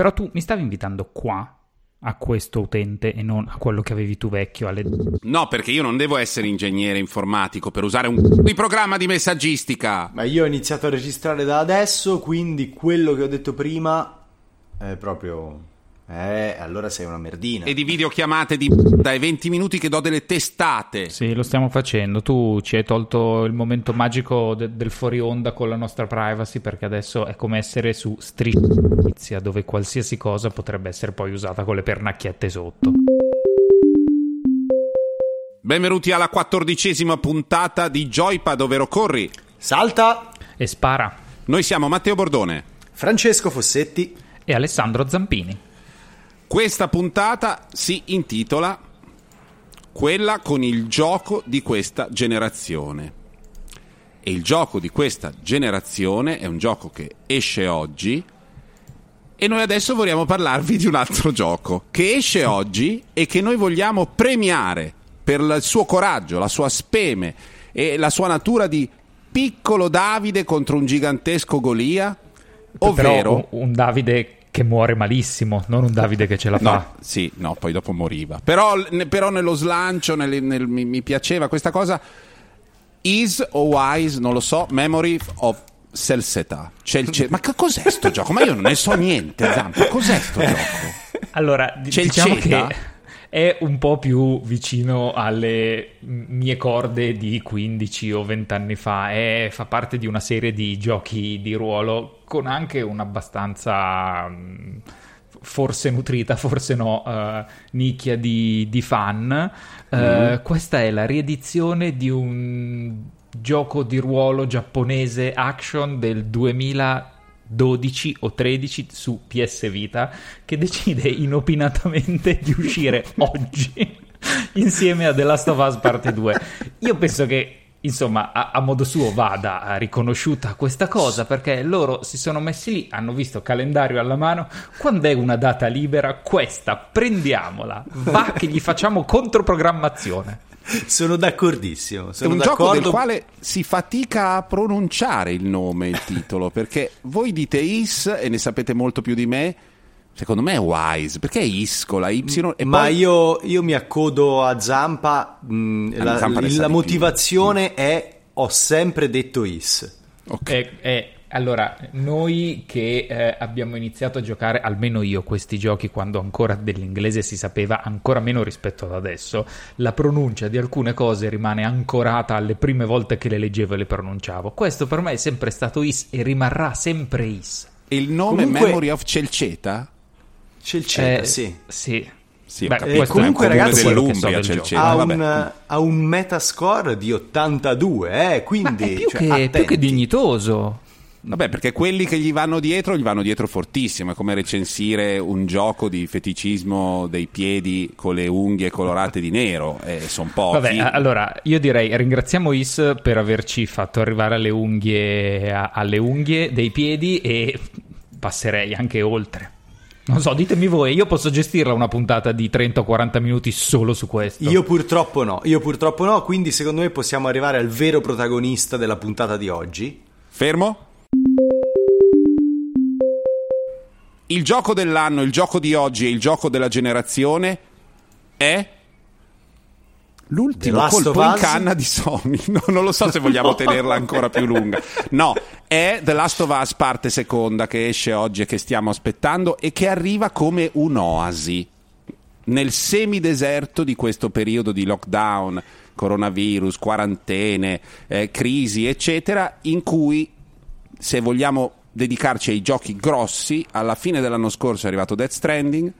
Però tu mi stavi invitando qua a questo utente e non a quello che avevi tu vecchio alle... No, perché io non devo essere ingegnere informatico per usare un di programma di messaggistica. Ma io ho iniziato a registrare da adesso, quindi quello che ho detto prima è proprio eh, allora sei una merdina. E di videochiamate di dai 20 minuti che do delle testate. Sì, lo stiamo facendo. Tu ci hai tolto il momento magico de- del fuori onda con la nostra privacy perché adesso è come essere su Striscia dove qualsiasi cosa potrebbe essere poi usata con le pernacchiette sotto. Benvenuti alla quattordicesima puntata di Joypad, ovvero Corri. Salta e spara. Noi siamo Matteo Bordone, Francesco Fossetti e Alessandro Zampini. Questa puntata si intitola Quella con il gioco di questa generazione. E il gioco di questa generazione è un gioco che esce oggi e noi adesso vogliamo parlarvi di un altro gioco che esce oggi e che noi vogliamo premiare per il suo coraggio, la sua speme e la sua natura di piccolo Davide contro un gigantesco Golia, ovvero Però un Davide che muore malissimo, non un Davide che ce la fa. No, sì, no, poi dopo moriva. Però, ne, però nello slancio nel, nel, mi, mi, piaceva questa cosa. Is o wise, non lo so, Memory of Selseta. Celce... Ma che cos'è sto gioco? Ma io non ne so niente, Zampa. Cos'è sto gioco? Allora, diciamo che è un po' più vicino alle mie corde di 15 o 20 anni fa, è, fa parte di una serie di giochi di ruolo con anche un'abbastanza mm, forse nutrita, forse no, uh, nicchia di, di fan. Uh, mm. Questa è la riedizione di un gioco di ruolo giapponese action del 2000 12 o 13 su PS Vita che decide inopinatamente di uscire oggi insieme a The Last of Us Parte 2. Io penso che insomma, a, a, modo suo vada riconosciuta questa cosa perché loro si sono messi lì, hanno visto calendario alla mano, quando è una data libera, questa prendiamola, va che gli facciamo controprogrammazione. Sono d'accordissimo. Sono è un d'accordo. gioco del quale si fatica a pronunciare il nome, il titolo, perché voi dite Is e ne sapete molto più di me. Secondo me è Wise, perché è Is con la Y? E Ma poi... io, io, mi accodo a Zampa. Mh, mm, la, Zampa la motivazione più. è ho sempre detto Is. Ok. È, è allora, noi che eh, abbiamo iniziato a giocare, almeno io, questi giochi quando ancora dell'inglese si sapeva ancora meno rispetto ad adesso, la pronuncia di alcune cose rimane ancorata alle prime volte che le leggevo e le pronunciavo. Questo per me è sempre stato Is e rimarrà sempre Is. E il nome Comunque... Memory of Celceta? Celceta, eh, sì. Sì. Sì, Beh, eh, comunque ragazzi ha, un, ha un metascore di 82 eh, quindi più, cioè, che, più, che, dignitoso Vabbè, perché quelli che gli vanno dietro gli vanno dietro fortissimo. È come recensire un gioco di feticismo dei piedi con le unghie colorate di nero. Eh, sono pochi. Vabbè, allora io direi ringraziamo Is per averci fatto arrivare alle unghie, alle unghie dei piedi e passerei anche oltre. Non so, ditemi voi, io posso gestirla una puntata di 30 o 40 minuti solo su questo. Io purtroppo no, io purtroppo no, quindi secondo me possiamo arrivare al vero protagonista della puntata di oggi. Fermo? Il gioco dell'anno, il gioco di oggi e il gioco della generazione è l'ultimo colpo in canna di Sony. No, non lo so se vogliamo tenerla ancora più lunga. No, è The Last of Us parte seconda che esce oggi e che stiamo aspettando e che arriva come un'oasi nel semideserto di questo periodo di lockdown, coronavirus, quarantene, eh, crisi, eccetera, in cui se vogliamo dedicarci ai giochi grossi. Alla fine dell'anno scorso è arrivato Death Stranding,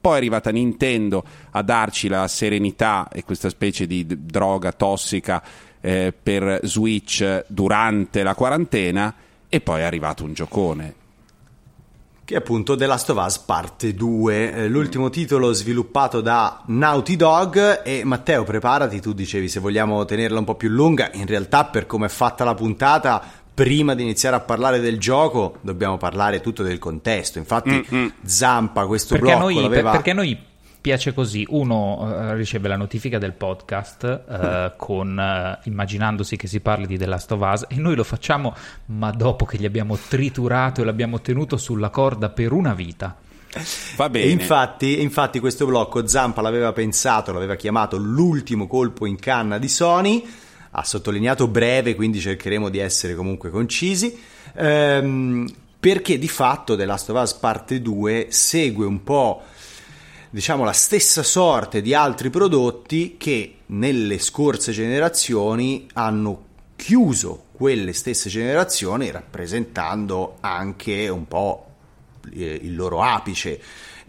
poi è arrivata Nintendo a darci la serenità e questa specie di d- droga tossica eh, per Switch durante la quarantena e poi è arrivato un giocone. Che è appunto The Last of Us Parte 2, eh, l'ultimo titolo sviluppato da Naughty Dog e Matteo preparati, tu dicevi se vogliamo tenerla un po' più lunga, in realtà per come è fatta la puntata prima di iniziare a parlare del gioco dobbiamo parlare tutto del contesto. Infatti Mm-mm. Zampa questo perché blocco noi, l'aveva... Perché a noi piace così, uno uh, riceve la notifica del podcast uh, con, uh, immaginandosi che si parli di The Last of Us e noi lo facciamo ma dopo che gli abbiamo triturato e l'abbiamo tenuto sulla corda per una vita. Va bene. E infatti, infatti questo blocco Zampa l'aveva pensato, l'aveva chiamato l'ultimo colpo in canna di Sony, ha sottolineato breve, quindi cercheremo di essere comunque concisi, ehm, perché di fatto The Last of Us Parte 2 segue un po' diciamo la stessa sorte di altri prodotti che nelle scorse generazioni hanno chiuso quelle stesse generazioni rappresentando anche un po' il loro apice.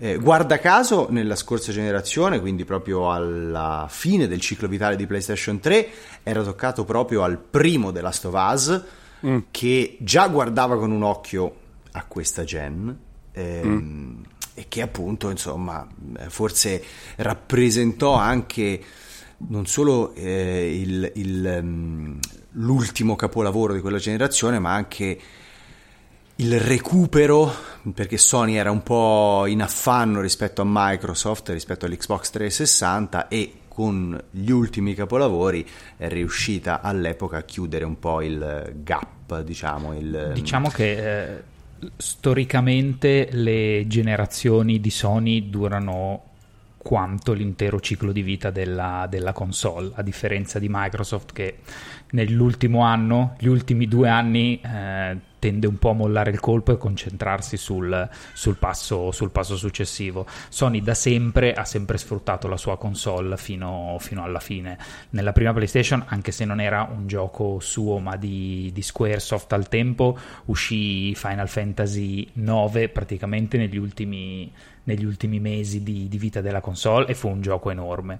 Eh, guarda caso, nella scorsa generazione, quindi proprio alla fine del ciclo vitale di PlayStation 3, era toccato proprio al primo The Last of Us, mm. che già guardava con un occhio a questa gen. Ehm, mm. E che appunto, insomma, forse rappresentò anche non solo eh, il, il, um, l'ultimo capolavoro di quella generazione, ma anche il recupero, perché Sony era un po' in affanno rispetto a Microsoft, rispetto all'Xbox 360 e con gli ultimi capolavori è riuscita all'epoca a chiudere un po' il gap, diciamo. Il... Diciamo che eh, storicamente le generazioni di Sony durano quanto l'intero ciclo di vita della, della, console, a differenza di Microsoft che nell'ultimo anno, gli ultimi due anni, eh, tende un po' a mollare il colpo e concentrarsi sul, sul, passo, sul, passo, successivo. Sony da sempre ha sempre sfruttato la sua console fino, fino, alla fine. Nella prima PlayStation, anche se non era un gioco suo ma di, di Squaresoft al tempo, uscì Final Fantasy IX praticamente negli ultimi, negli ultimi mesi di, di, vita della console e fu un gioco enorme.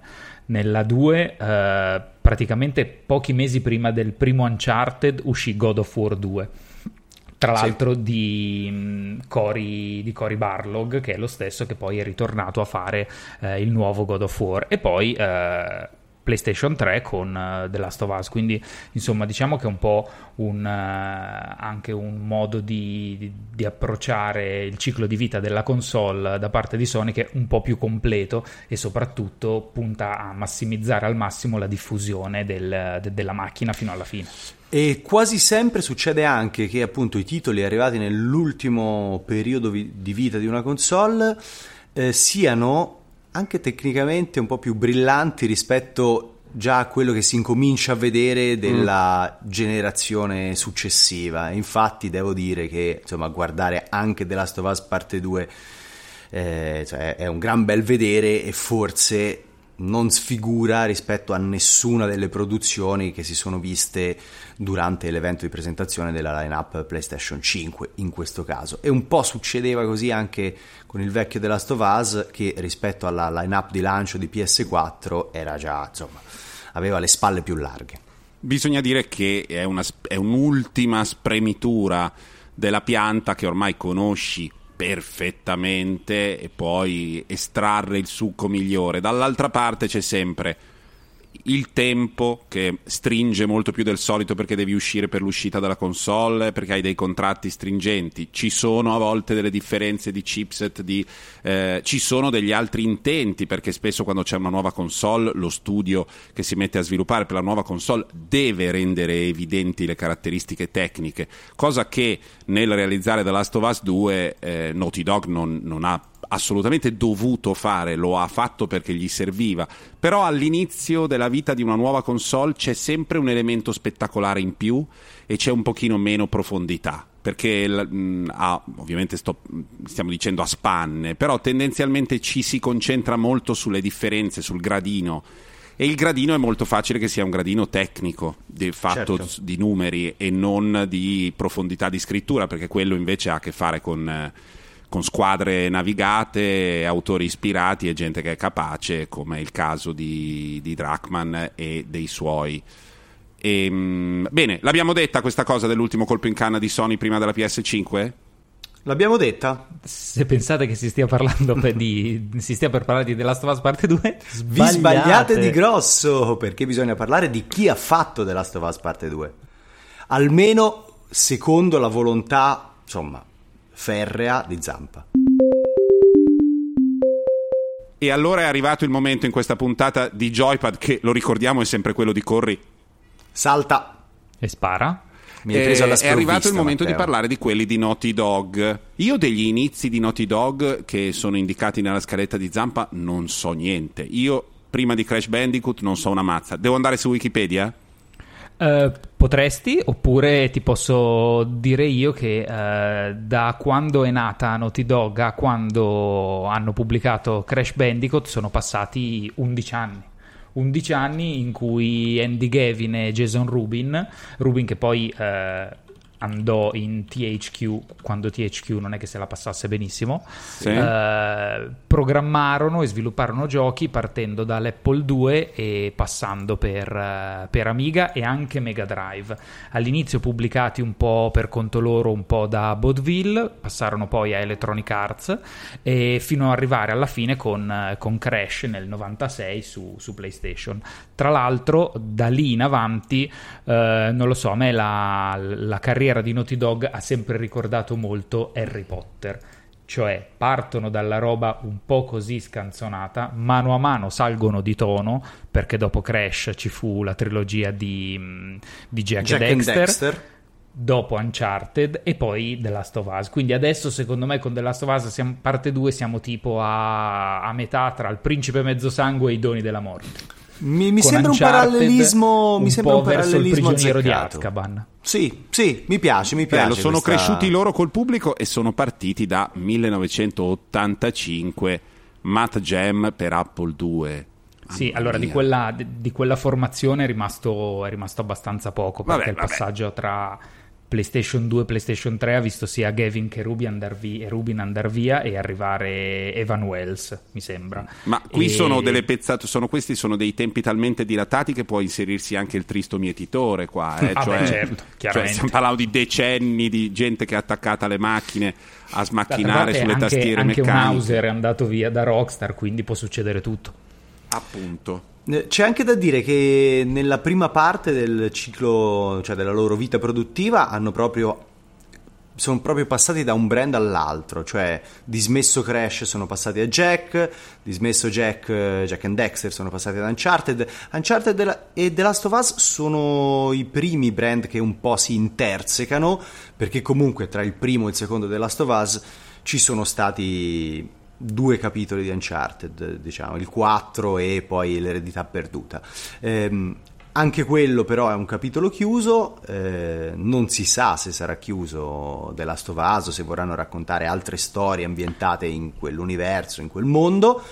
Nella 2, eh, praticamente pochi mesi prima del primo Uncharted, uscì God of War 2 tra l'altro sì. di, mm, Cory, di Cory Barlog, che è lo stesso che poi è ritornato a fare eh, il nuovo God of War, e poi eh, PlayStation 3 con uh, The Last of Us. Quindi, insomma, diciamo che è un po' un, uh, anche un modo di, di, di, approcciare il ciclo di vita della console da parte di Sony che è un po' più completo e soprattutto punta a massimizzare al massimo la diffusione del, de, della macchina fino alla fine. E quasi sempre succede anche che appunto i titoli arrivati nell'ultimo periodo vi- di vita di una console eh, siano anche tecnicamente un po' più brillanti rispetto già a quello che si incomincia a vedere della mm. generazione successiva. Infatti devo dire che insomma guardare anche The Last of Us parte 2 eh, cioè, è un gran bel vedere e forse non sfigura rispetto a nessuna delle produzioni che si sono viste durante l'evento di presentazione della lineup PlayStation 5 in questo caso. E un po' succedeva così anche con il vecchio The Last of Us che rispetto alla lineup di lancio di PS4 era già insomma aveva le spalle più larghe. Bisogna dire che è, una, è un'ultima spremitura della pianta che ormai conosci perfettamente e poi estrarre il succo migliore. Dall'altra parte c'è sempre il tempo che stringe molto più del solito perché devi uscire per l'uscita della console, perché hai dei contratti stringenti, ci sono a volte delle differenze di chipset, di, eh, ci sono degli altri intenti perché spesso quando c'è una nuova console lo studio che si mette a sviluppare per la nuova console deve rendere evidenti le caratteristiche tecniche, cosa che nel realizzare The Last of Us 2 eh, Naughty Dog non, non ha assolutamente dovuto fare, lo ha fatto perché gli serviva, però all'inizio della vita di una nuova console c'è sempre un elemento spettacolare in più e c'è un pochino meno profondità perché mh, ah, ovviamente sto, stiamo dicendo a spanne, però tendenzialmente ci si concentra molto sulle differenze, sul gradino e il gradino è molto facile che sia un gradino tecnico, di fatto certo. di numeri e non di profondità di scrittura, perché quello invece ha a che fare con... Eh, con squadre navigate, autori ispirati e gente che è capace, come è il caso di, di Drachman e dei suoi. E, ehm, bene, l'abbiamo detta questa cosa dell'ultimo colpo in canna di Sony prima della PS5? L'abbiamo detta? Se pensate che si stia parlando per, di, si stia per parlare di The Last of Us Parte 2, sbagliate. vi sbagliate di grosso, perché bisogna parlare di chi ha fatto The Last of Us Parte 2. Almeno secondo la volontà, insomma, ferrea di Zampa. E allora è arrivato il momento in questa puntata di Joypad, che lo ricordiamo è sempre quello di Corri. Salta. E spara. Mi hai preso alla è arrivato il momento Matteo. di parlare di quelli di Naughty Dog. Io degli inizi di Naughty Dog che sono indicati nella scaletta di Zampa non so niente. Io prima di Crash Bandicoot non so una mazza. Devo andare su Wikipedia? Uh, potresti, oppure ti posso dire io che uh, da quando è nata Naughty Dog a quando hanno pubblicato Crash Bandicoot sono passati 11 anni. 11 anni in cui Andy Gavin e Jason Rubin, Rubin che poi uh, andò in THQ quando THQ non è che se la passasse benissimo. Sì. eh, programmarono e svilupparono giochi partendo dall'Apple II e passando per, eh, per Amiga e anche Mega Drive. All'inizio pubblicati un po' per conto loro un po' da Baudeville passarono poi a Electronic Arts e fino ad arrivare alla fine con, eh, con Crash nel 96 su, su PlayStation tra l'altro da lì in avanti eh, non lo so a me la, la carriera di Naughty Dog ha sempre ricordato molto Harry Potter cioè partono dalla roba un po' così scanzonata, mano a mano salgono di tono, perché dopo Crash ci fu la trilogia di, mm, di Jack, Jack Dexter, Dexter. dopo Uncharted e poi The Last of Us. Quindi adesso secondo me con The Last of Us siamo, parte 2 siamo tipo a, a metà tra il principe mezzo sangue e i doni della morte. Mi, mi sembra un parallelismo, un mi sembra po' un verso il parallelismo prigioniero di. Azkaban. Sì, sì, mi piace, mi piace. Bello, sono questa- cresciuti loro col pubblico e sono partiti da 1985 Matt Jam per Apple II. Sì, allora di quella, di quella formazione è rimasto, è rimasto abbastanza poco perché Vabbè, il vabbè. passaggio tra PlayStation 2 e PlayStation 3 ha visto sia Gavin che Ruby andar via, Rubin andar via e arrivare Evan Wells, mi sembra. Ma qui E- sono delle pezzate, sono, questi sono dei tempi talmente dilatati che può inserirsi anche il tristo mietitore qua. Eh? Ah, cioè, beh, certo, cioè, stiamo parlando di decenni di gente che è attaccata alle macchine a smacchinare sulle anche, tastiere anche un meccaniche. Hauser è andato via da Rockstar, quindi può succedere tutto. Appunto. Eh, C'è anche da dire che nella prima parte del ciclo, cioè della loro vita produttiva, hanno proprio sono proprio passati da un brand all'altro, cioè dismesso Crash sono passati a Jack, dismesso Jack, eh, Jack and Dexter sono passati ad Uncharted. Uncharted e e The Last of Us sono i primi brand che un po' si intersecano, perché comunque tra il primo e il secondo The Last of Us ci sono stati due capitoli di Uncharted, diciamo, il 4 e poi l'eredità perduta. Ehm, anche quello però è un capitolo chiuso, eh, non si sa se sarà chiuso The Last of Us se vorranno raccontare altre storie ambientate in quell'universo, in quel mondo.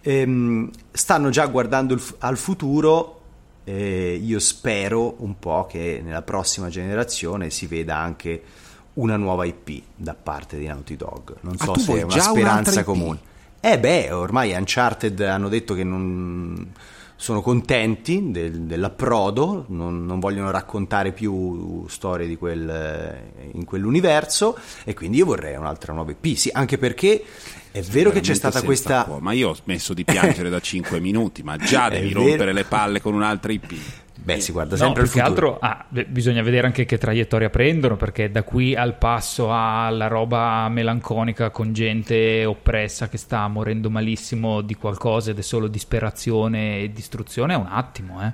Ehm, stanno già guardando il al futuro e io spero un po' che nella prossima generazione si veda anche una nuova IP da parte di Naughty Dog. Non Ah, so se è una speranza comune. Eh beh, ormai Uncharted hanno detto che non sono contenti del- dell'approdo, non, non vogliono raccontare più storie di quel, in quell'universo e quindi io vorrei un'altra nuova IP. Sì, anche perché è vero che c'è stata questa... cuore. Ma io ho smesso di piangere da 5 minuti, ma già devi rompere le palle con un'altra IP. Beh, si guarda No, sempre più al che futuro. altro ah, bisogna vedere anche che traiettoria prendono, perché da qui al passo alla roba melanconica con gente oppressa che sta morendo malissimo di qualcosa ed è solo disperazione e distruzione è un attimo, eh.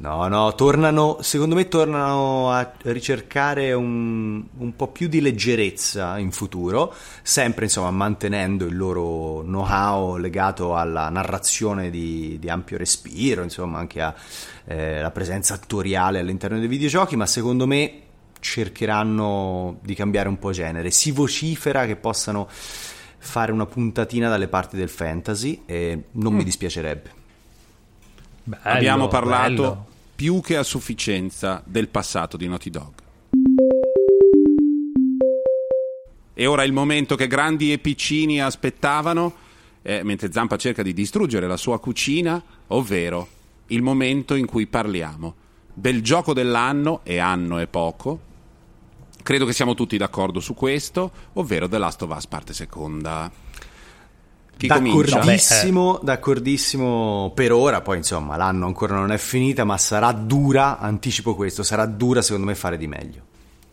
No, no, tornano, secondo me tornano a ricercare un, un po' più di leggerezza in futuro, sempre insomma mantenendo il loro know-how legato alla narrazione di, di ampio respiro, insomma anche alla presenza attoriale all'interno dei videogiochi, ma secondo me cercheranno di cambiare un po' genere. Si vocifera che possano fare una puntatina dalle parti del fantasy e non mi dispiacerebbe. Bello, Abbiamo parlato bello. più che a sufficienza del passato di Naughty Dog. E ora è il momento che grandi e piccini aspettavano, eh, mentre Zampa cerca di distruggere la sua cucina, ovvero il momento in cui parliamo del gioco dell'anno, e anno è poco, credo che siamo tutti d'accordo su questo, ovvero The Last of Us parte seconda. Chi comincia? D'accordissimo, d'accordissimo per ora, poi insomma l'anno ancora non è finita, ma sarà dura, anticipo questo, sarà dura secondo me fare di meglio.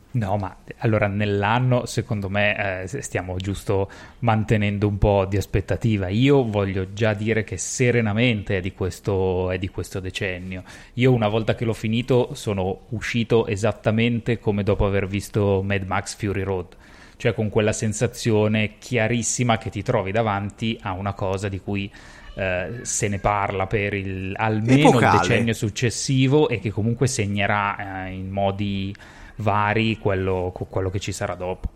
No, ma allora nell'anno secondo me eh, stiamo giusto mantenendo un po' di aspettativa. Io voglio già dire che serenamente è di, questo, è di questo decennio. Io una volta che l'ho finito sono uscito esattamente come dopo aver visto Mad Max Fury Road, cioè con quella sensazione chiarissima che ti trovi davanti a una cosa di cui eh, se ne parla per il, almeno Epocale. il decennio successivo e che comunque segnerà eh, in modi vari quello, quello che ci sarà dopo.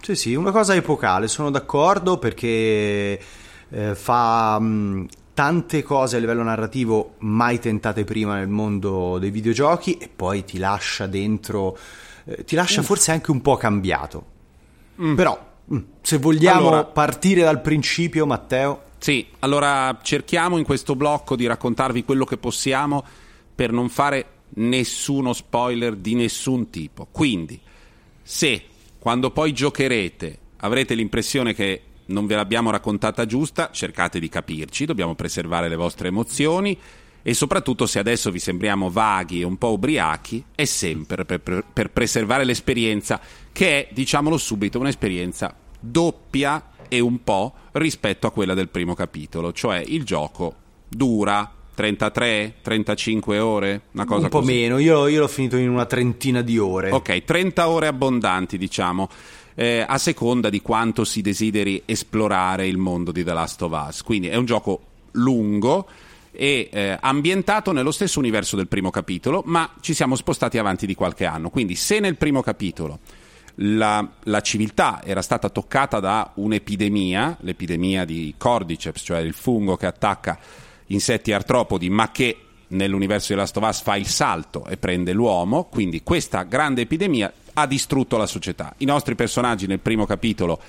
Sì, sì, una cosa epocale, sono d'accordo perché eh, fa mh, tante cose a livello narrativo mai tentate prima nel mondo dei videogiochi e poi ti lascia dentro, eh, ti lascia mm. forse anche un po' cambiato. Mm. Però, mh, se vogliamo allora, partire dal principio, Matteo. Sì, allora cerchiamo in questo blocco di raccontarvi quello che possiamo per non fare nessuno spoiler di nessun tipo. Quindi, se quando poi giocherete avrete l'impressione che non ve l'abbiamo raccontata giusta, cercate di capirci, dobbiamo preservare le vostre emozioni e soprattutto se adesso vi sembriamo vaghi e un po' ubriachi, è sempre per, per, per preservare l'esperienza che è, diciamolo subito, un'esperienza doppia e un po' rispetto a quella del primo capitolo, cioè il gioco dura 33, 35 ore, una cosa Un po' così. meno, io, io, l'ho finito in una trentina di ore. Ok, 30 ore abbondanti, diciamo, eh, a seconda di quanto si desideri esplorare il mondo di The Last of Us. Quindi è un gioco lungo e eh, ambientato nello stesso universo del primo capitolo, ma ci siamo spostati avanti di qualche anno. Quindi se nel primo capitolo la, la, civiltà era stata toccata da un'epidemia, l'epidemia di Cordyceps, cioè il fungo che attacca insetti artropodi, ma che nell'universo di Last of Us fa il salto e prende l'uomo, quindi questa grande epidemia ha distrutto la società. I nostri personaggi nel primo capitolo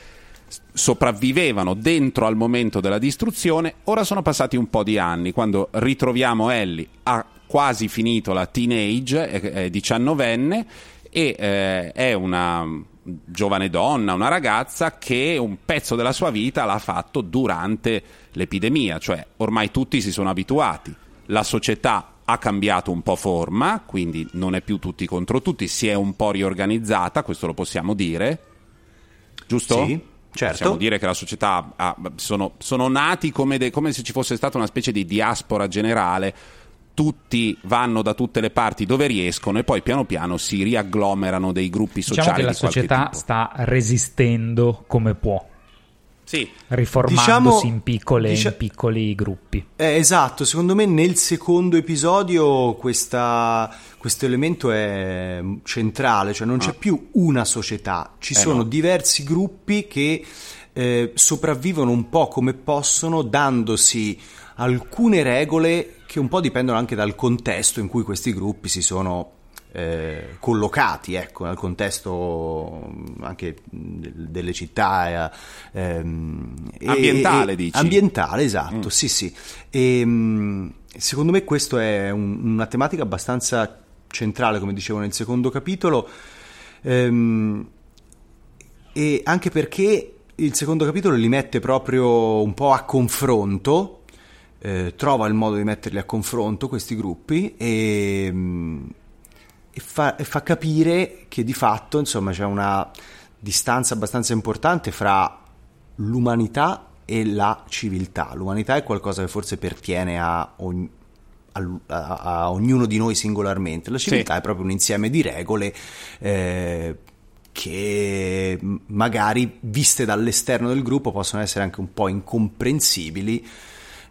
sopravvivevano dentro al momento della distruzione, ora sono passati un po' di anni, quando ritroviamo Ellie, ha quasi finito la teenage, è diciannovenne e eh, è una giovane donna, una ragazza che un pezzo della sua vita l'ha fatto durante l'epidemia, cioè ormai tutti si sono abituati, la società ha cambiato un po' forma, quindi non è più tutti contro tutti, si è un po' riorganizzata, questo lo possiamo dire, giusto? Sì. Certo. Possiamo dire che la società ha, sono, sono, nati come, de, come se ci fosse stata una specie di diaspora generale tutti vanno da tutte le parti dove riescono e poi piano piano si riagglomerano dei gruppi diciamo sociali. Diciamo che la società sta resistendo come può. Sì. Riformandosi diciamo, in, piccole, dicia- in, piccoli gruppi. Eh, esatto, secondo me nel secondo episodio questa, questo elemento è centrale, cioè non ah. c'è più una società, ci eh sono no. diversi gruppi che eh, sopravvivono un po' come possono dandosi alcune regole che un po' dipendono anche dal contesto in cui questi gruppi si sono eh, collocati, ecco, nel contesto anche delle città. Eh, ehm, ambientale, e, dici? Ambientale, esatto, mm. sì, sì. E, ehm, secondo me questa è un, una tematica abbastanza centrale, come dicevo nel secondo capitolo, ehm, e anche perché il secondo capitolo li mette proprio un po' a confronto eh, trova il modo di metterli a confronto questi gruppi e, mm, e, fa, e, fa, capire che di fatto insomma c'è una distanza abbastanza importante fra l'umanità e la civiltà. L'umanità è qualcosa che forse pertiene a, ogni, a, a, a ognuno di noi singolarmente, la civiltà sì. è proprio un insieme di regole. Eh, che magari viste dall'esterno del gruppo possono essere anche un po' incomprensibili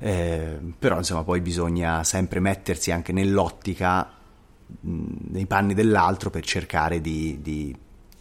eh, però insomma poi bisogna sempre mettersi anche nell'ottica mh, nei panni dell'altro per cercare di, di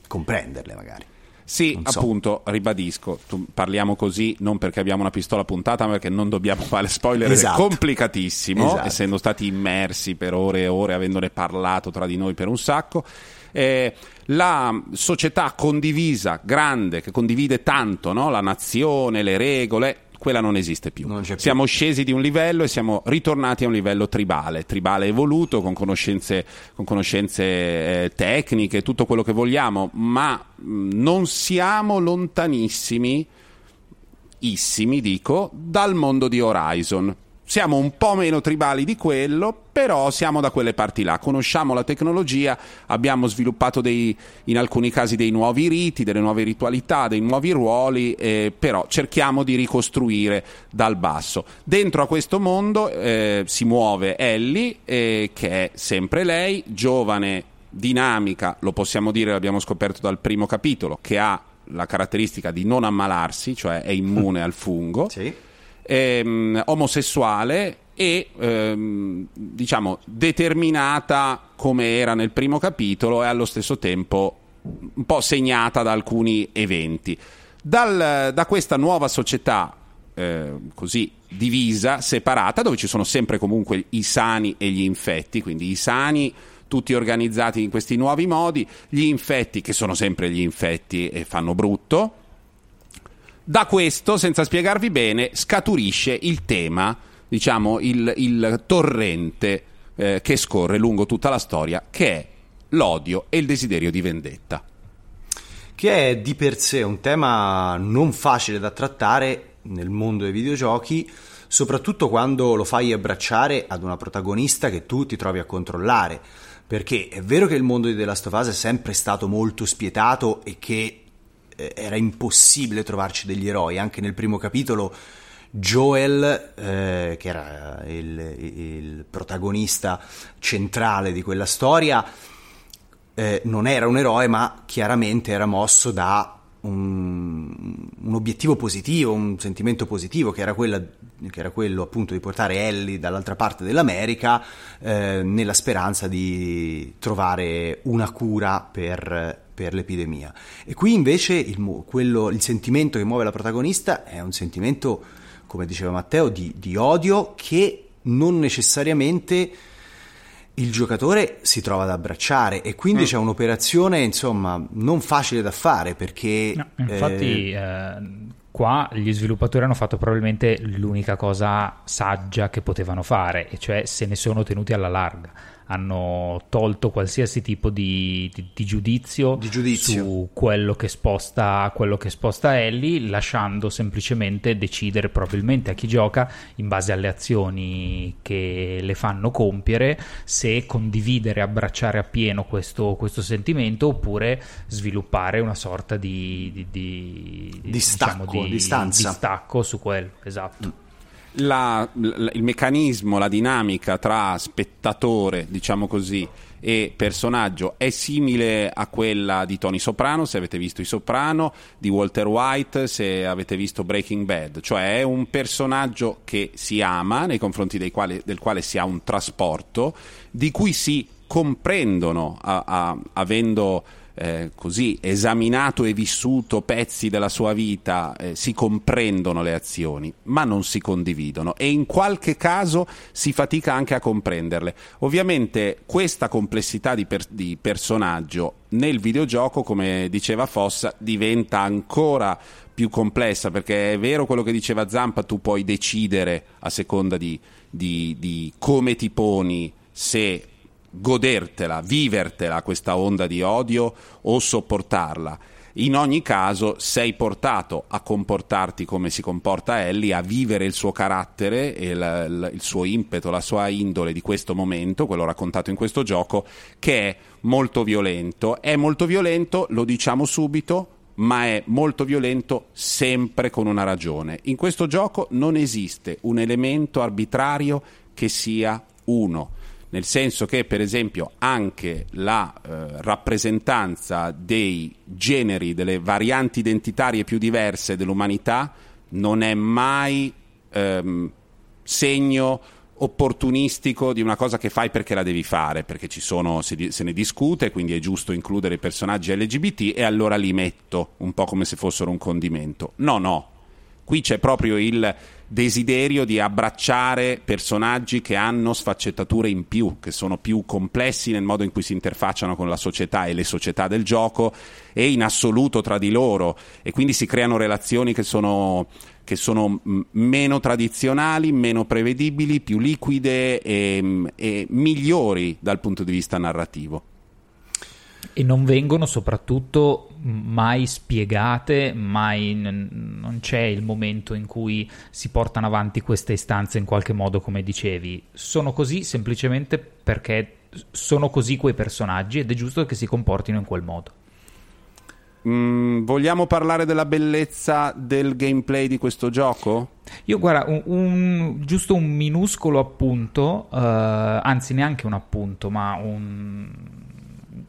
comprenderle magari. Sì, so. appunto, ribadisco, parliamo così non perché abbiamo una pistola puntata, ma perché non dobbiamo fare spoiler, esatto. è complicatissimo, esatto. essendo stati immersi per ore e ore, avendone parlato tra di noi per un sacco. Eh, la società condivisa, grande, che condivide tanto, no? la nazione, le regole, quella non esiste più. Non più. Siamo scesi di un livello e siamo ritornati a un livello tribale, tribale evoluto con conoscenze, con conoscenze eh, tecniche, tutto quello che vogliamo, ma mh, non siamo lontanissimi, issimi dico, dal mondo di Horizon siamo un po' meno tribali di quello, però siamo da quelle parti là, conosciamo la tecnologia, abbiamo sviluppato dei, in alcuni casi dei nuovi riti, delle nuove ritualità, dei nuovi ruoli, eh, però cerchiamo di ricostruire dal basso. Dentro a questo mondo eh, si muove Ellie, eh, che è sempre lei, giovane, dinamica, lo possiamo dire, l'abbiamo scoperto dal primo capitolo, che ha la caratteristica di non ammalarsi, cioè è immune al fungo. Sì. Ehm, omosessuale e ehm, diciamo determinata come era nel primo capitolo e allo stesso tempo un po' segnata da alcuni eventi. Dal, da questa nuova società eh, così divisa, separata, dove ci sono sempre comunque i sani e gli infetti, quindi i sani tutti organizzati in questi nuovi modi, gli infetti che sono sempre gli infetti e fanno brutto. Da questo, senza spiegarvi bene, scaturisce il tema, diciamo il, il torrente eh, che scorre lungo tutta la storia, che è l'odio e il desiderio di vendetta. Che è di per sé un tema non facile da trattare nel mondo dei videogiochi, soprattutto quando lo fai abbracciare ad una protagonista che tu ti trovi a controllare perché è vero che il mondo di The Last of Us è sempre stato molto spietato e che era impossibile trovarci degli eroi, anche nel primo capitolo Joel, eh, che era il, il, protagonista centrale di quella storia, eh, non era un eroe, ma chiaramente era mosso da un, un, obiettivo positivo, un sentimento positivo, che era, quella, che era, quello appunto di portare Ellie dall'altra parte dell'America eh, nella speranza di trovare una cura per, per l'epidemia. E qui invece il, quello, il, sentimento che muove la protagonista è un sentimento, come diceva Matteo, di, di odio che non necessariamente il giocatore si trova ad abbracciare e quindi mm. c'è un'operazione insomma non facile da fare perché no, infatti eh... Eh, qua gli sviluppatori hanno fatto probabilmente l'unica cosa saggia che potevano fare e cioè se ne sono tenuti alla larga hanno tolto qualsiasi tipo di, di, di, giudizio, di giudizio, su quello che, sposta, quello che sposta Ellie, lasciando semplicemente decidere probabilmente a chi gioca, in base alle azioni che le fanno compiere, se condividere, abbracciare appieno questo, questo sentimento oppure sviluppare una sorta di, di distacco, diciamo, distacco su quello. Esatto. Mm la, la, il meccanismo, la dinamica tra spettatore, diciamo così, e personaggio è simile a quella di Tony Soprano, se avete visto I Soprano, di Walter White, se avete visto Breaking Bad, cioè è un personaggio che si ama, nei confronti quali, del quale si ha un trasporto, di cui si comprendono a, a, avendo eh, così esaminato e vissuto pezzi della sua vita eh, si comprendono le azioni, ma non si condividono e in qualche caso si fatica anche a comprenderle. Ovviamente questa complessità di, per- di personaggio nel videogioco, come diceva Fossa, diventa ancora più complessa perché è vero quello che diceva Zampa, tu puoi decidere a seconda di, di, di come ti poni se godertela, vivertela questa onda di odio o sopportarla. In ogni caso sei portato a comportarti come si comporta Ellie, a vivere il suo carattere, il, il, suo impeto, la sua indole di questo momento, quello raccontato in questo gioco, che è molto violento. È molto violento, lo diciamo subito, ma è molto violento sempre con una ragione. In questo gioco non esiste un elemento arbitrario che sia uno nel senso che per esempio anche la eh, rappresentanza dei generi, delle varianti identitarie più diverse dell'umanità non è mai ehm, segno opportunistico di una cosa che fai perché la devi fare, perché sono, se, se, ne discute, quindi è giusto includere i personaggi LGBT e allora li metto un po' come se fossero un condimento. No, no, qui c'è proprio il desiderio di abbracciare personaggi che hanno sfaccettature in più, che sono più complessi nel modo in cui si interfacciano con la società e le società del gioco e in assoluto tra di loro e quindi si creano relazioni che sono, che sono meno tradizionali, meno prevedibili, più liquide e, e migliori dal punto di vista narrativo. E non vengono soprattutto mai spiegate, mai non c'è il momento in cui si portano avanti queste istanze in qualche modo, come dicevi. Sono così semplicemente perché sono così quei personaggi ed è giusto che si comportino in quel modo. Mm, vogliamo parlare della bellezza del gameplay di questo gioco? Io guarda, un, un, giusto un minuscolo appunto, uh, anzi neanche un appunto, ma un,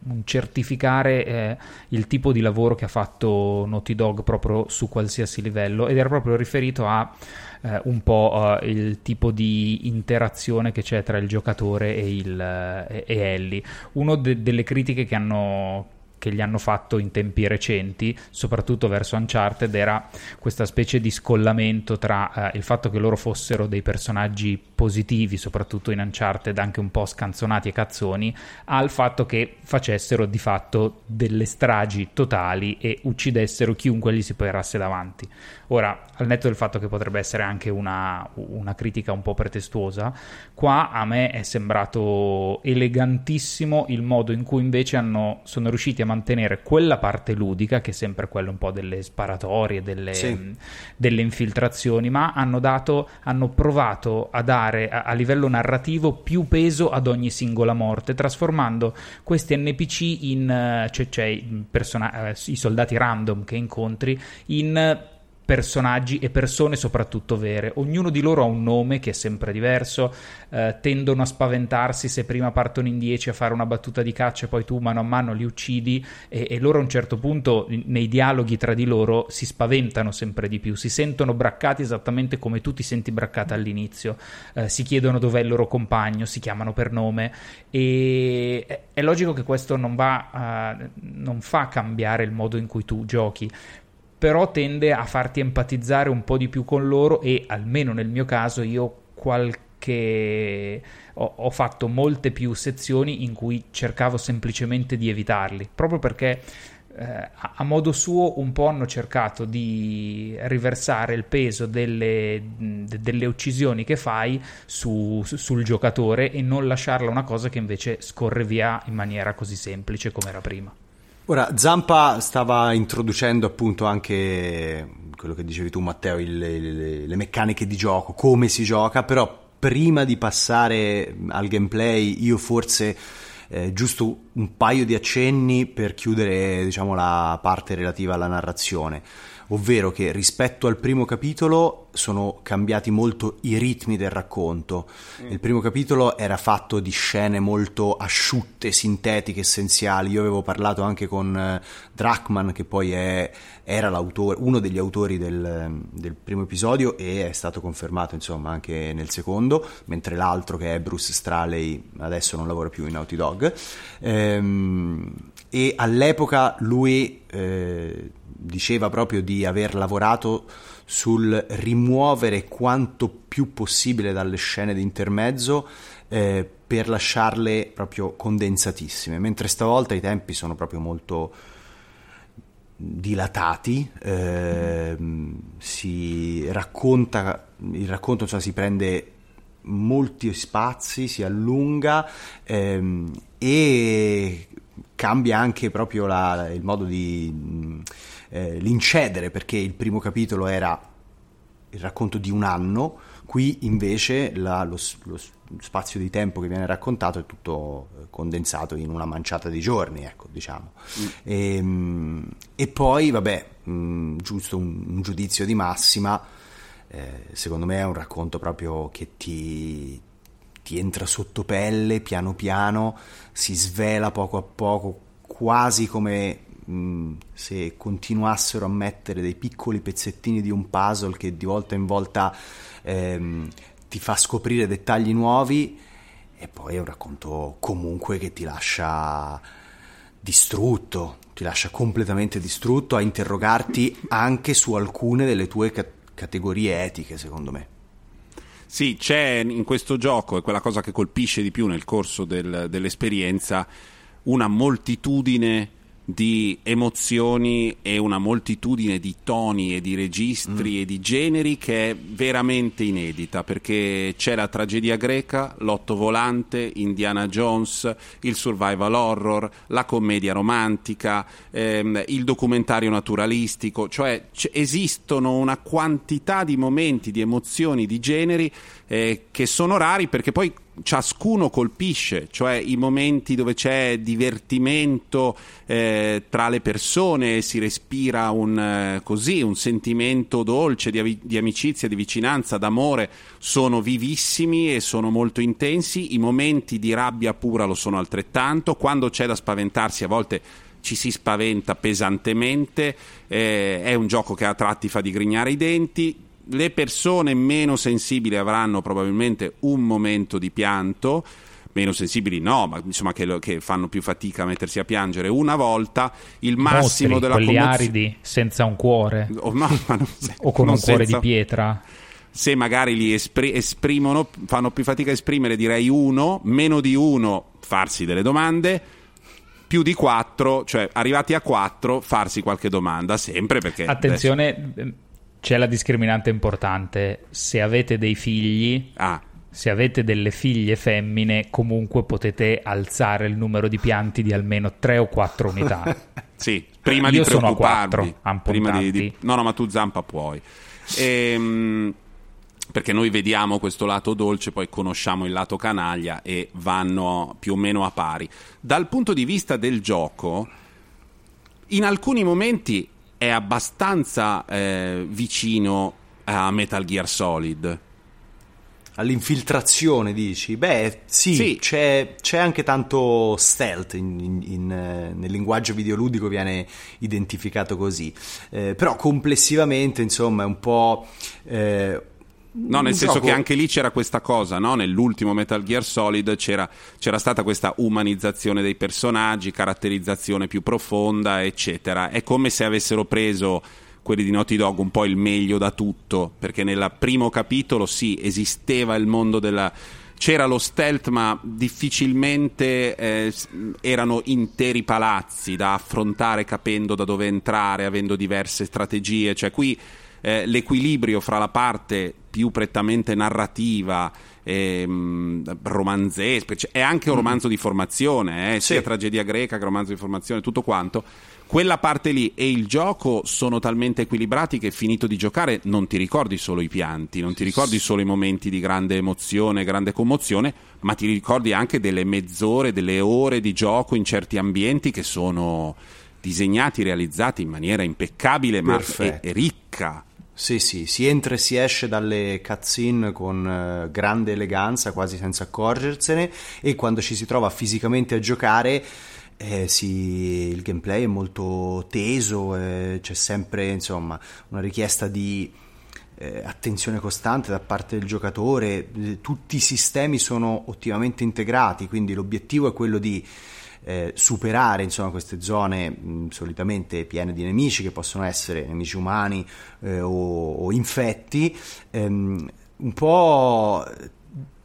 un certificare eh, il tipo di lavoro che ha fatto Naughty Dog proprio su qualsiasi livello ed era proprio riferito a eh, un po' uh, il tipo di interazione che c'è tra il giocatore e, il, e, e Ellie. Una de- delle critiche che hanno, che gli hanno fatto in tempi recenti, soprattutto verso Uncharted, era questa specie di scollamento tra eh, il fatto che loro fossero dei personaggi positivi, soprattutto in Uncharted, anche un po' scanzonati e cazzoni, al fatto che facessero di fatto delle stragi totali e uccidessero chiunque gli si perasse davanti. Ora, al netto del fatto che potrebbe essere anche una, una critica un po' pretestuosa, qua a me è sembrato elegantissimo il modo in cui invece hanno, sono riusciti a mantenere quella parte ludica, che è sempre quella un po' delle sparatorie, delle, sì. delle infiltrazioni, ma hanno, dato, hanno provato a dare a, a, livello narrativo più peso ad ogni singola morte, trasformando questi NPC in, cioè, cioè persona- eh, i soldati random che incontri in personaggi e persone soprattutto vere. Ognuno di loro ha un nome che è sempre diverso, eh, tendono a spaventarsi se prima partono in dieci a fare una battuta di caccia e poi tu mano a mano li uccidi e, e, loro a un certo punto nei dialoghi tra di loro si spaventano sempre di più, si sentono braccati esattamente come tu ti senti braccata all'inizio, eh, si chiedono dov'è il loro compagno, si chiamano per nome e è logico che questo non, va, uh, non fa cambiare il modo in cui tu giochi, però tende a farti empatizzare un po' di più con loro e almeno nel mio caso io qualche ho, ho, fatto molte più sezioni in cui cercavo semplicemente di evitarli proprio perché eh, a modo suo un po' hanno cercato di riversare il peso delle, de, delle uccisioni che fai su, sul giocatore e non lasciarla una cosa che invece scorre via in maniera così semplice come era prima Ora, Zampa stava introducendo appunto anche quello che dicevi tu Matteo, il, le, le meccaniche di gioco, come si gioca, però prima di passare al gameplay io forse eh, giusto un paio di accenni per chiudere diciamo, la parte relativa alla narrazione ovvero che rispetto al primo capitolo sono cambiati molto i ritmi del racconto. Mm. Il primo capitolo era fatto di scene molto asciutte, sintetiche, essenziali. Io avevo parlato anche con eh, Drachman, che poi è, era uno degli autori del, del, primo episodio e è stato confermato insomma anche nel secondo, mentre l'altro che è Bruce Straley adesso non lavora più in Naughty Dog. Ehm, e all'epoca lui... Eh, diceva proprio di aver lavorato sul rimuovere quanto più possibile dalle scene di intermezzo eh, per lasciarle proprio condensatissime, mentre stavolta i tempi sono proprio molto dilatati, eh, si racconta, il racconto cioè, si prende molti spazi, si allunga ehm, e cambia anche proprio la, il modo di eh, l'incedere perché il primo capitolo era il racconto di un anno, qui invece la, lo, lo, spazio di tempo che viene raccontato è tutto eh, condensato in una manciata di giorni, ecco, diciamo. Mm. E, ehm, e, poi, vabbè, mh, mm, giusto un, un, giudizio di massima, eh, secondo me è un racconto proprio che ti, ti entra sotto pelle piano piano, si svela poco a poco, quasi come Mm, se continuassero a mettere dei piccoli pezzettini di un puzzle che di volta in volta ehm, ti fa scoprire dettagli nuovi e poi è un racconto comunque che ti lascia distrutto, ti lascia completamente distrutto a interrogarti anche su alcune delle tue ca- categorie etiche, secondo me. Sì, c'è in questo gioco, e quella cosa che colpisce di più nel corso del, dell'esperienza, una moltitudine di emozioni e una moltitudine di toni e di registri mm. e di generi che è veramente inedita perché c'è la tragedia greca, l'otto volante, Indiana Jones, il survival horror, la commedia romantica, ehm, il documentario naturalistico, cioè c- esistono una quantità di momenti, di emozioni, di generi eh, che sono rari perché poi ciascuno colpisce, cioè i momenti dove c'è divertimento eh, tra le persone, si respira un, eh, così, un sentimento dolce di, di, amicizia, di vicinanza, d'amore, sono vivissimi e sono molto intensi, i momenti di rabbia pura lo sono altrettanto, quando c'è da spaventarsi a volte ci si spaventa pesantemente, eh, è un gioco che a tratti fa digrignare i denti, le persone meno sensibili avranno probabilmente un momento di pianto, meno sensibili no, ma insomma che, che, fanno più fatica a mettersi a piangere una volta, il massimo Mostri, della commozione... aridi, senza un cuore, o, no, non, o con un cuore senza... di pietra. Se magari li espr- esprimono, fanno più fatica a esprimere, direi uno, meno di uno, farsi delle domande, più di quattro, cioè arrivati a quattro, farsi qualche domanda, sempre perché... Attenzione, adesso c'è la discriminante importante. Se avete dei figli, ah. se avete delle figlie femmine, comunque potete alzare il numero di pianti di almeno 3 o 4 unità. sì, prima Io di sono a 4, prima di, di, No, no, ma tu zampa puoi. Ehm, perché noi vediamo questo lato dolce, poi conosciamo il lato canaglia e vanno più o meno a pari. Dal punto di vista del gioco, in alcuni momenti è abbastanza eh, vicino a Metal Gear Solid. All'infiltrazione dici? Beh, sì, sì. C'è, c'è, anche tanto stealth in, in, in, eh, nel linguaggio videoludico viene identificato così. Eh, però complessivamente, insomma, è un po'. Eh, No, nel senso gioco... che anche lì c'era questa cosa, no? nell'ultimo Metal Gear Solid c'era, c'era, stata questa umanizzazione dei personaggi, caratterizzazione più profonda, eccetera. È come se avessero preso quelli di Naughty Dog un po' il meglio da tutto, perché nel primo capitolo sì, esisteva il mondo della... C'era lo stealth, ma difficilmente eh, erano interi palazzi da affrontare capendo da dove entrare, avendo diverse strategie. Cioè qui eh, l'equilibrio fra la parte più prettamente narrativa ehm, romanzesca, cioè, è anche un mm. romanzo di formazione, eh, sia tragedia greca che romanzo di formazione, tutto quanto. Quella parte lì e il gioco sono talmente equilibrati che finito di giocare non ti ricordi solo i pianti, non ti ricordi solo i momenti di grande emozione, grande commozione, ma ti ricordi anche delle mezz'ore, delle ore di gioco in certi ambienti che sono disegnati, realizzati in maniera impeccabile ma e, e ricca. Sì, sì, si entra e si esce dalle cutscene con uh, grande eleganza, quasi senza accorgersene, e quando ci si trova fisicamente a giocare eh, sì, il gameplay è molto teso, eh, c'è sempre insomma, una richiesta di eh, attenzione costante da parte del giocatore, eh, tutti i sistemi sono ottimamente integrati, quindi l'obiettivo è quello di eh, superare insomma, queste zone mh, solitamente piene di nemici che possono essere nemici umani eh, o, o, infetti, ehm, un po'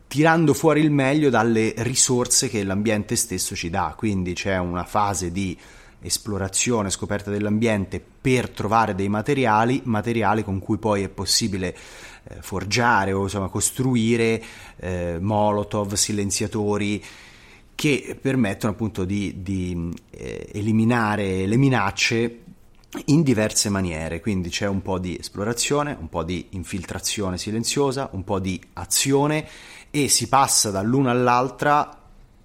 tirando fuori il meglio dalle risorse che l'ambiente stesso ci dà, quindi c'è una fase di esplorazione, scoperta dell'ambiente per trovare dei materiali, materiali con cui poi è possibile eh, forgiare o insomma, costruire eh, molotov, silenziatori, che permettono appunto di, di eh, eliminare le minacce in diverse maniere, quindi c'è un po' di esplorazione, un po' di infiltrazione silenziosa, un po' di azione e si passa dall'una all'altra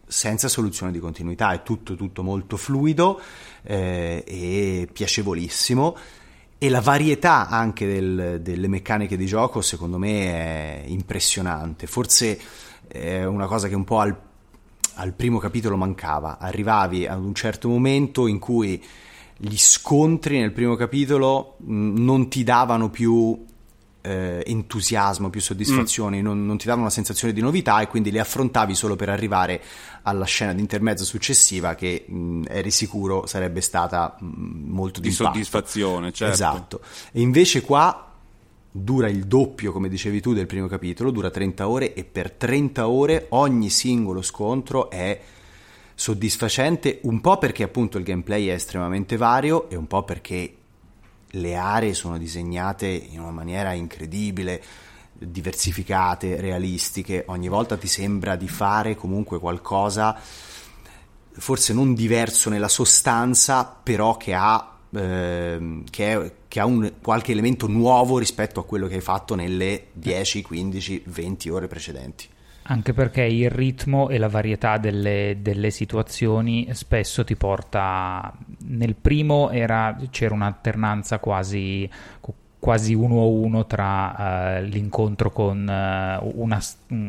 senza soluzione di continuità, è tutto, tutto molto fluido eh, e piacevolissimo. E la varietà anche del, delle meccaniche di gioco secondo me è impressionante, forse è una cosa che un po' al al primo capitolo mancava. Arrivavi ad un certo momento in cui gli scontri nel primo capitolo non ti davano più eh, entusiasmo, più soddisfazione, mm. non, non, ti davano una sensazione di novità e quindi le affrontavi solo per arrivare alla scena di intermezzo successiva che mh, eri sicuro sarebbe stata mh, molto di soddisfazione. Certo. Esatto. E invece qua dura il doppio, come dicevi tu, del primo capitolo, dura 30 ore e per 30 ore ogni singolo scontro è soddisfacente, un po' perché appunto il gameplay è estremamente vario e un po' perché le aree sono disegnate in una maniera incredibile, diversificate, realistiche, ogni volta ti sembra di fare comunque qualcosa forse non diverso nella sostanza, però che ha, eh, che è, che ha un, qualche elemento nuovo rispetto a quello che hai fatto nelle 10, 15, 20 ore precedenti. Anche perché il ritmo e la varietà delle, delle situazioni spesso ti porta. Nel primo era, c'era un'alternanza quasi quasi uno a uno tra uh, l'incontro con uh, una,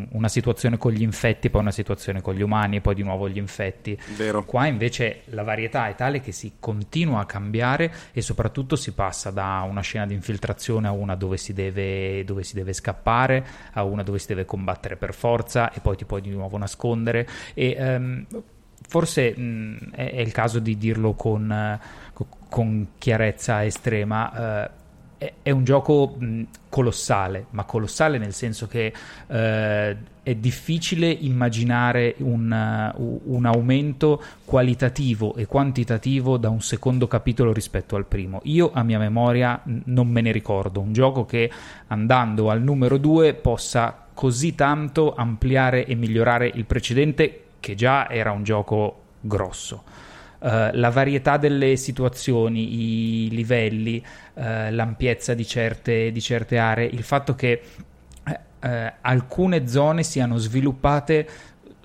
una, situazione con gli infetti, poi una situazione con gli umani e poi di nuovo gli infetti. Vero. Qua invece la varietà è tale che si continua a cambiare e soprattutto si passa da una scena di infiltrazione a una dove si deve, dove si deve scappare, a una dove si deve combattere per forza e poi ti puoi di nuovo nascondere. E, um, forse mh, è, è, il caso di dirlo con, con chiarezza estrema. Uh, è, un gioco colossale, ma colossale nel senso che eh, è difficile immaginare un, uh, un, aumento qualitativo e quantitativo da un secondo capitolo rispetto al primo. Io a mia memoria non me ne ricordo un gioco che andando al numero 2 possa così tanto ampliare e migliorare il precedente che già era un gioco grosso. Uh, la varietà delle situazioni, i livelli, uh, l'ampiezza di certe, di certe, aree, il fatto che uh, alcune zone siano sviluppate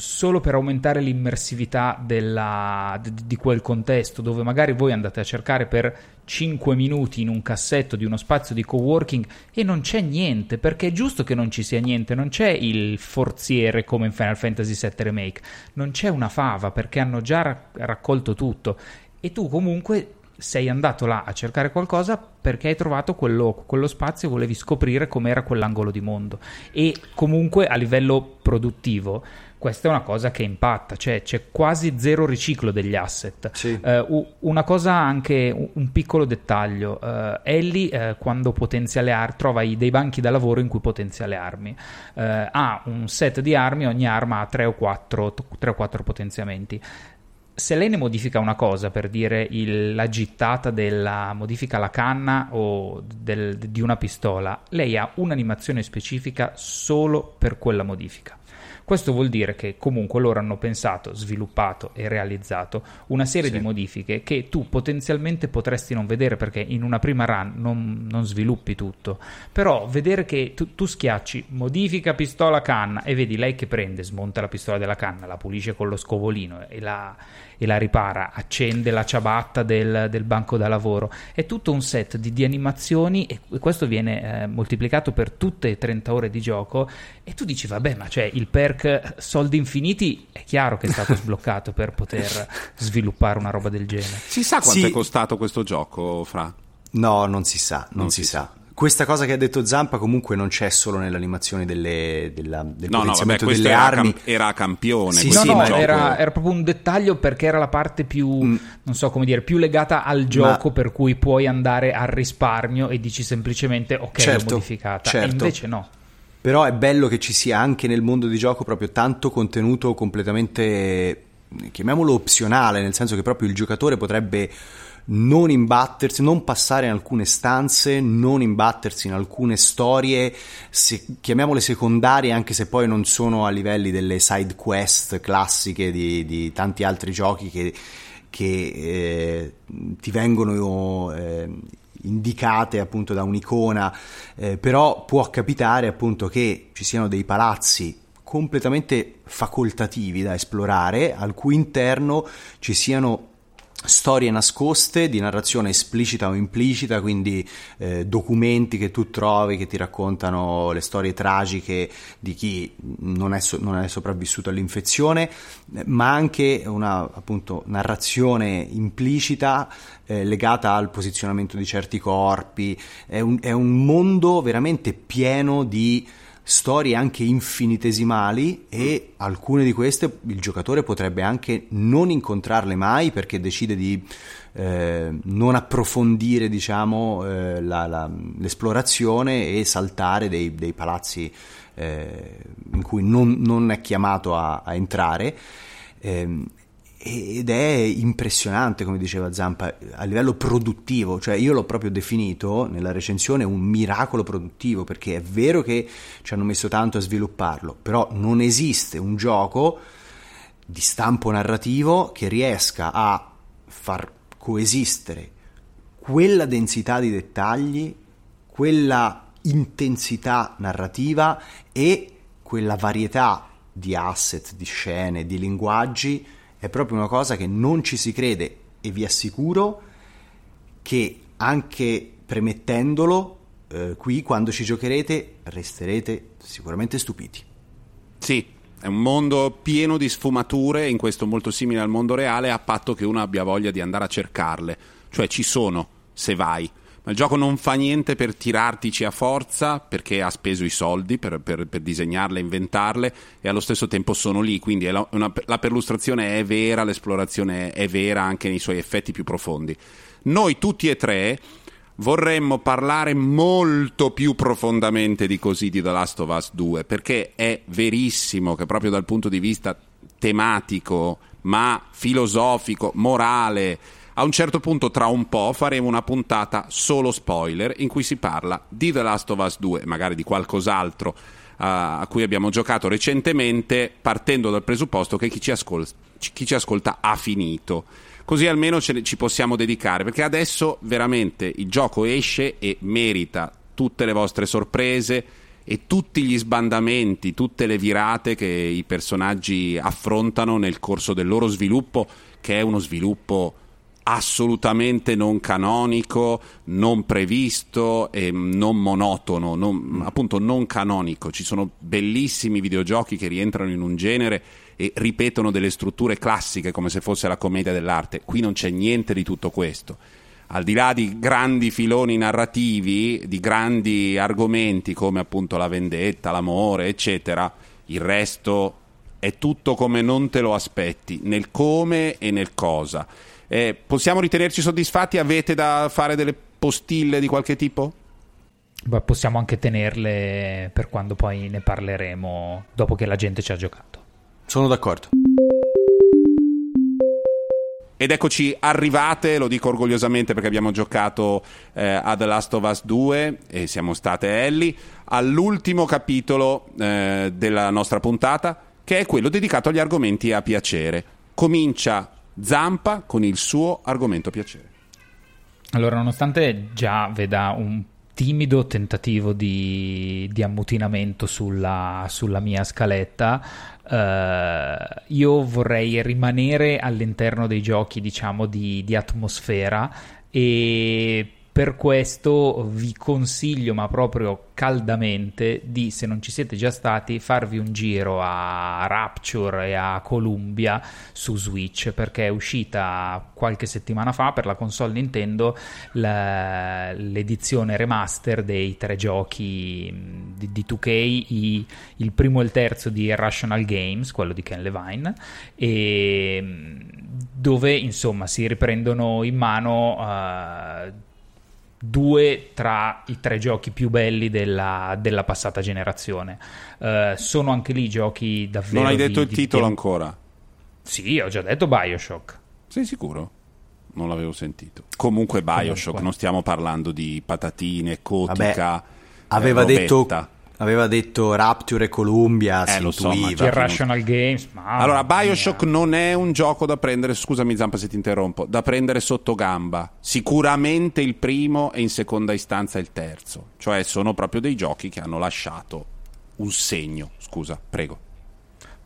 solo per aumentare l'immersività della, di, quel contesto, dove magari voi andate a cercare per 5 minuti in un cassetto di uno spazio di coworking e non c'è niente, perché è giusto che non ci sia niente, non c'è il forziere come in Final Fantasy VII Remake, non c'è una fava perché hanno già ra- raccolto tutto. E tu comunque sei andato là a cercare qualcosa perché hai trovato quello, quello spazio e volevi scoprire com'era quell'angolo di mondo. E comunque a livello produttivo questa è una cosa che impatta, cioè c'è quasi zero riciclo degli asset. Sì. Uh, una cosa anche, un piccolo dettaglio, uh, Ellie uh, quando potenzia le armi, trova dei banchi da lavoro in cui potenzia le armi, ha un set di armi, ogni arma ha 3 o 4, 3 o 4 potenziamenti se lei ne modifica una cosa per dire il, la gittata della modifica la canna o del, di una pistola, lei ha un'animazione specifica solo per quella modifica. Questo vuol dire che comunque loro hanno pensato, sviluppato e realizzato una serie sì. di modifiche che tu potenzialmente potresti non vedere perché in una prima run non, non sviluppi tutto. Però vedere che tu, tu, schiacci modifica pistola canna e vedi lei che prende, smonta la pistola della canna, la pulisce con lo scovolino e la, e la ripara, accende la ciabatta del, del, banco da lavoro. È tutto un set di, di animazioni e questo viene eh, moltiplicato per tutte le 30 ore di gioco e tu dici vabbè ma cioè il perk soldi infiniti è chiaro che è stato sbloccato per poter sviluppare una roba del genere. Si sa quanto sì. è costato questo gioco, Fra? No, non si sa, non, non si, si, sa. Questa cosa che ha detto Zampa comunque non c'è solo nell'animazione delle, della, del no, no, vabbè, delle era armi. Cam- era campione. Sì, no, no, era, era, proprio un dettaglio perché era la parte più, mm. non so come dire, più legata al gioco Ma... per cui puoi andare al risparmio e dici semplicemente ok, certo, l'ho modificata. Certo. E invece no. Però è bello che ci sia anche nel mondo di gioco proprio tanto contenuto completamente, chiamiamolo opzionale, nel senso che proprio il giocatore potrebbe non imbattersi, non passare in alcune stanze, non imbattersi in alcune storie, se, chiamiamole secondarie, anche se poi non sono a livelli delle side quest classiche di, di tanti altri giochi che, che eh, ti vengono eh, indicate appunto da un'icona, eh, però può capitare appunto che ci siano dei palazzi completamente facoltativi da esplorare, al cui interno ci siano storie nascoste di narrazione esplicita o implicita, quindi eh, documenti che tu trovi che ti raccontano le storie tragiche di chi non è, so- non è sopravvissuto all'infezione, ma anche una appunto, narrazione implicita eh, legata al posizionamento di certi corpi. È un, è un mondo veramente pieno di storie anche infinitesimali e alcune di queste il giocatore potrebbe anche non incontrarle mai perché decide di eh, non approfondire diciamo, eh, la, la, l'esplorazione e saltare dei, dei palazzi eh, in cui non, non, è chiamato a, a entrare. Ed è impressionante, come diceva Zampa, a livello produttivo, cioè io l'ho proprio definito nella recensione un miracolo produttivo, perché è vero che ci hanno messo tanto a svilupparlo, però non esiste un gioco di stampo narrativo che riesca a far coesistere quella densità di dettagli, quella intensità narrativa e quella varietà di asset, di scene, di linguaggi è proprio una cosa che non ci si crede e vi assicuro che anche premettendolo eh, qui quando ci giocherete resterete sicuramente stupiti. Sì, è un mondo pieno di sfumature, in questo molto simile al mondo reale, a patto che uno abbia voglia di andare a cercarle. Cioè ci sono, se vai ma il gioco non fa niente per tirartici a forza perché ha speso i soldi per, per, per disegnarle, inventarle e allo stesso tempo sono lì, quindi la, una, la perlustrazione è vera, l'esplorazione è vera anche nei suoi effetti più profondi. Noi tutti e tre vorremmo parlare molto più profondamente di così di The Last of Us 2 perché è verissimo che proprio dal punto di vista tematico ma filosofico, morale, a un certo punto, tra un po', faremo una puntata solo spoiler in cui si parla di The Last of Us 2, magari di qualcos'altro uh, a cui abbiamo giocato recentemente, partendo dal presupposto che chi ci, ascol- chi ci ascolta ha finito. Così almeno ne- ci possiamo dedicare, perché adesso veramente il gioco esce e merita tutte le vostre sorprese e tutti gli sbandamenti, tutte le virate che i personaggi affrontano nel corso del loro sviluppo, che è uno sviluppo assolutamente non canonico, non previsto e non monotono, non, appunto non canonico. Ci sono bellissimi videogiochi che rientrano in un genere e ripetono delle strutture classiche come se fosse la commedia dell'arte. Qui non c'è niente di tutto questo. Al di là di grandi filoni narrativi, di grandi argomenti come appunto la vendetta, l'amore, eccetera, il resto è tutto come non te lo aspetti, nel come e nel cosa. Eh, possiamo ritenerci soddisfatti? Avete da fare delle postille di qualche tipo? Beh, possiamo anche tenerle per quando poi ne parleremo dopo che la gente ci ha giocato. Sono d'accordo. Ed eccoci arrivate, lo dico orgogliosamente perché abbiamo giocato eh, a The Last of Us 2 e siamo state Ellie, all'ultimo capitolo eh, della nostra puntata, che è quello dedicato agli argomenti a piacere. Comincia Zampa con il suo argomento piacere. Allora, nonostante già veda un timido tentativo di, di ammutinamento sulla, sulla, mia scaletta, eh, io vorrei rimanere all'interno dei giochi, diciamo, di, di atmosfera e per questo vi consiglio, ma proprio caldamente, di, se non ci siete già stati, farvi un giro a Rapture e a Columbia su Switch, perché è uscita qualche settimana fa per la console Nintendo la, l'edizione remaster dei tre giochi di, di 2K, i, il primo e il terzo di Irrational Games, quello di Ken Levine, e dove insomma si riprendono in mano... Uh, due tra i tre giochi più belli della, della passata generazione. Uh, sono anche lì giochi davvero. Non hai detto di, il di titolo tempo. ancora? Sì, ho già detto Bioshock. Sei sicuro? Non l'avevo sentito. Comunque Bioshock, Comunque. non stiamo parlando di patatine, cotica. Vabbè, aveva eh, detto aveva detto Rapture e Columbia, eh, si lo so, intuiva. Irrational Games. allora, Bioshock mia. non è un gioco da prendere, scusami Zampa se ti interrompo, da prendere sotto gamba. Sicuramente il primo e in seconda istanza il terzo. Cioè sono proprio dei giochi che hanno lasciato un segno. Scusa, prego.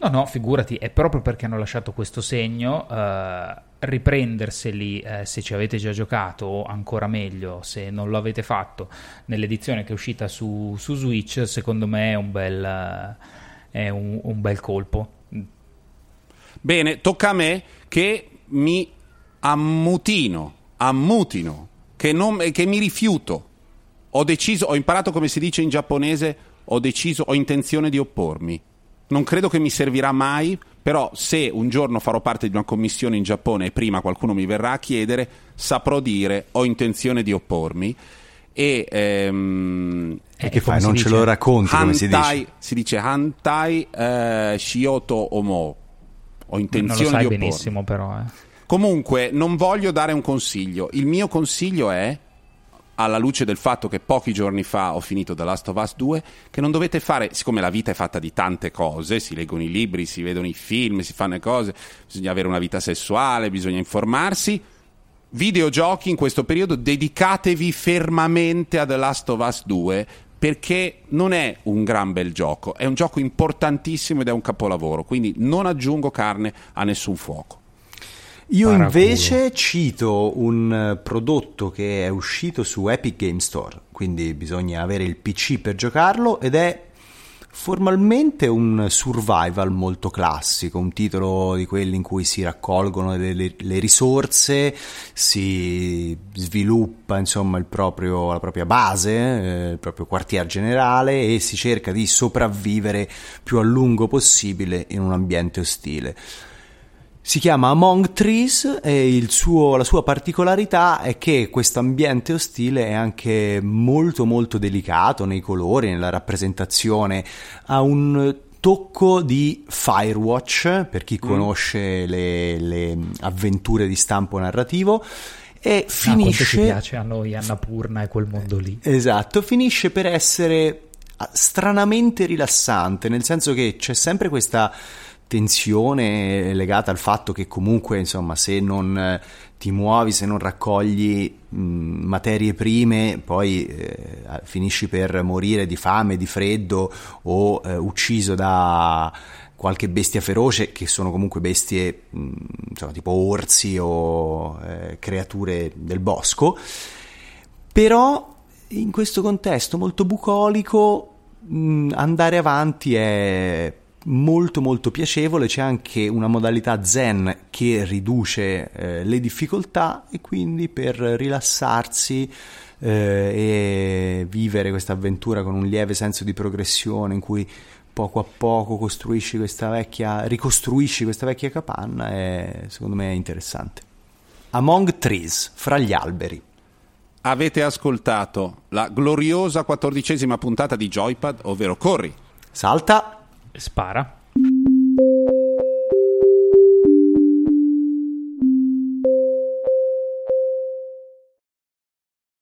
No, no, figurati, è proprio perché hanno lasciato questo segno. Uh, riprenderseli eh, se ci avete già giocato o ancora meglio se non lo avete fatto nell'edizione che è uscita su, su Switch secondo me è un bel, uh, è un, un bel colpo bene tocca a me che mi ammutino ammutino che, non, che mi rifiuto ho deciso ho imparato come si dice in giapponese ho deciso ho intenzione di oppormi non credo che mi servirà mai, però se un giorno farò parte di una commissione in Giappone e prima qualcuno mi verrà a chiedere, saprò dire ho intenzione di oppormi. E, ehm, e che fai? Non ce lo racconti hantai, come si dice? Si dice Hantai eh, Shioto Omo. ho intenzione non lo sai di oppormi. benissimo però. Eh. Comunque, non voglio dare un consiglio. Il mio consiglio è, alla luce del fatto che pochi giorni fa ho finito The Last of Us 2, che non dovete fare, siccome la vita è fatta di tante cose, si leggono i libri, si vedono i film, si fanno le cose, bisogna avere una vita sessuale, bisogna informarsi. Videogiochi in questo periodo dedicatevi fermamente a The Last of Us 2 perché non è un gran bel gioco, è un gioco importantissimo ed è un capolavoro, quindi non aggiungo carne a nessun fuoco. Io invece cito un eh, prodotto che è uscito su Epic Game Store, quindi bisogna avere il PC per giocarlo ed è formalmente un survival molto classico, un titolo di quelli in cui si raccolgono le, le, le risorse, si sviluppa insomma proprio, la propria base, eh, il proprio quartier generale e si cerca di sopravvivere più a lungo possibile in un ambiente ostile. Si chiama Among Trees e suo, la sua particolarità è che questo ambiente ostile è anche molto molto delicato nei colori, nella rappresentazione, ha un tocco di Firewatch per chi mm. conosce le, le avventure di stampo narrativo e finisce... Ah, ci piace a noi Annapurna e quel mondo lì. Esatto, finisce per essere stranamente rilassante, nel senso che c'è sempre questa tensione legata al fatto che comunque insomma se non eh, ti muovi, se non raccogli mh, materie prime poi eh, finisci per morire di fame, di freddo o eh, ucciso da qualche bestia feroce che sono comunque bestie mh, insomma, tipo orsi o eh, creature del bosco. Però in questo contesto molto bucolico mh, andare avanti è molto molto piacevole, c'è anche una modalità zen che riduce eh, le difficoltà e quindi per rilassarsi eh, e vivere questa avventura con un lieve senso di progressione in cui poco a poco costruisci questa vecchia, ricostruisci questa vecchia capanna è secondo me interessante. Among Trees, fra gli alberi. Avete ascoltato la gloriosa quattordicesima puntata di Joypad, ovvero Corri. Salta Spara.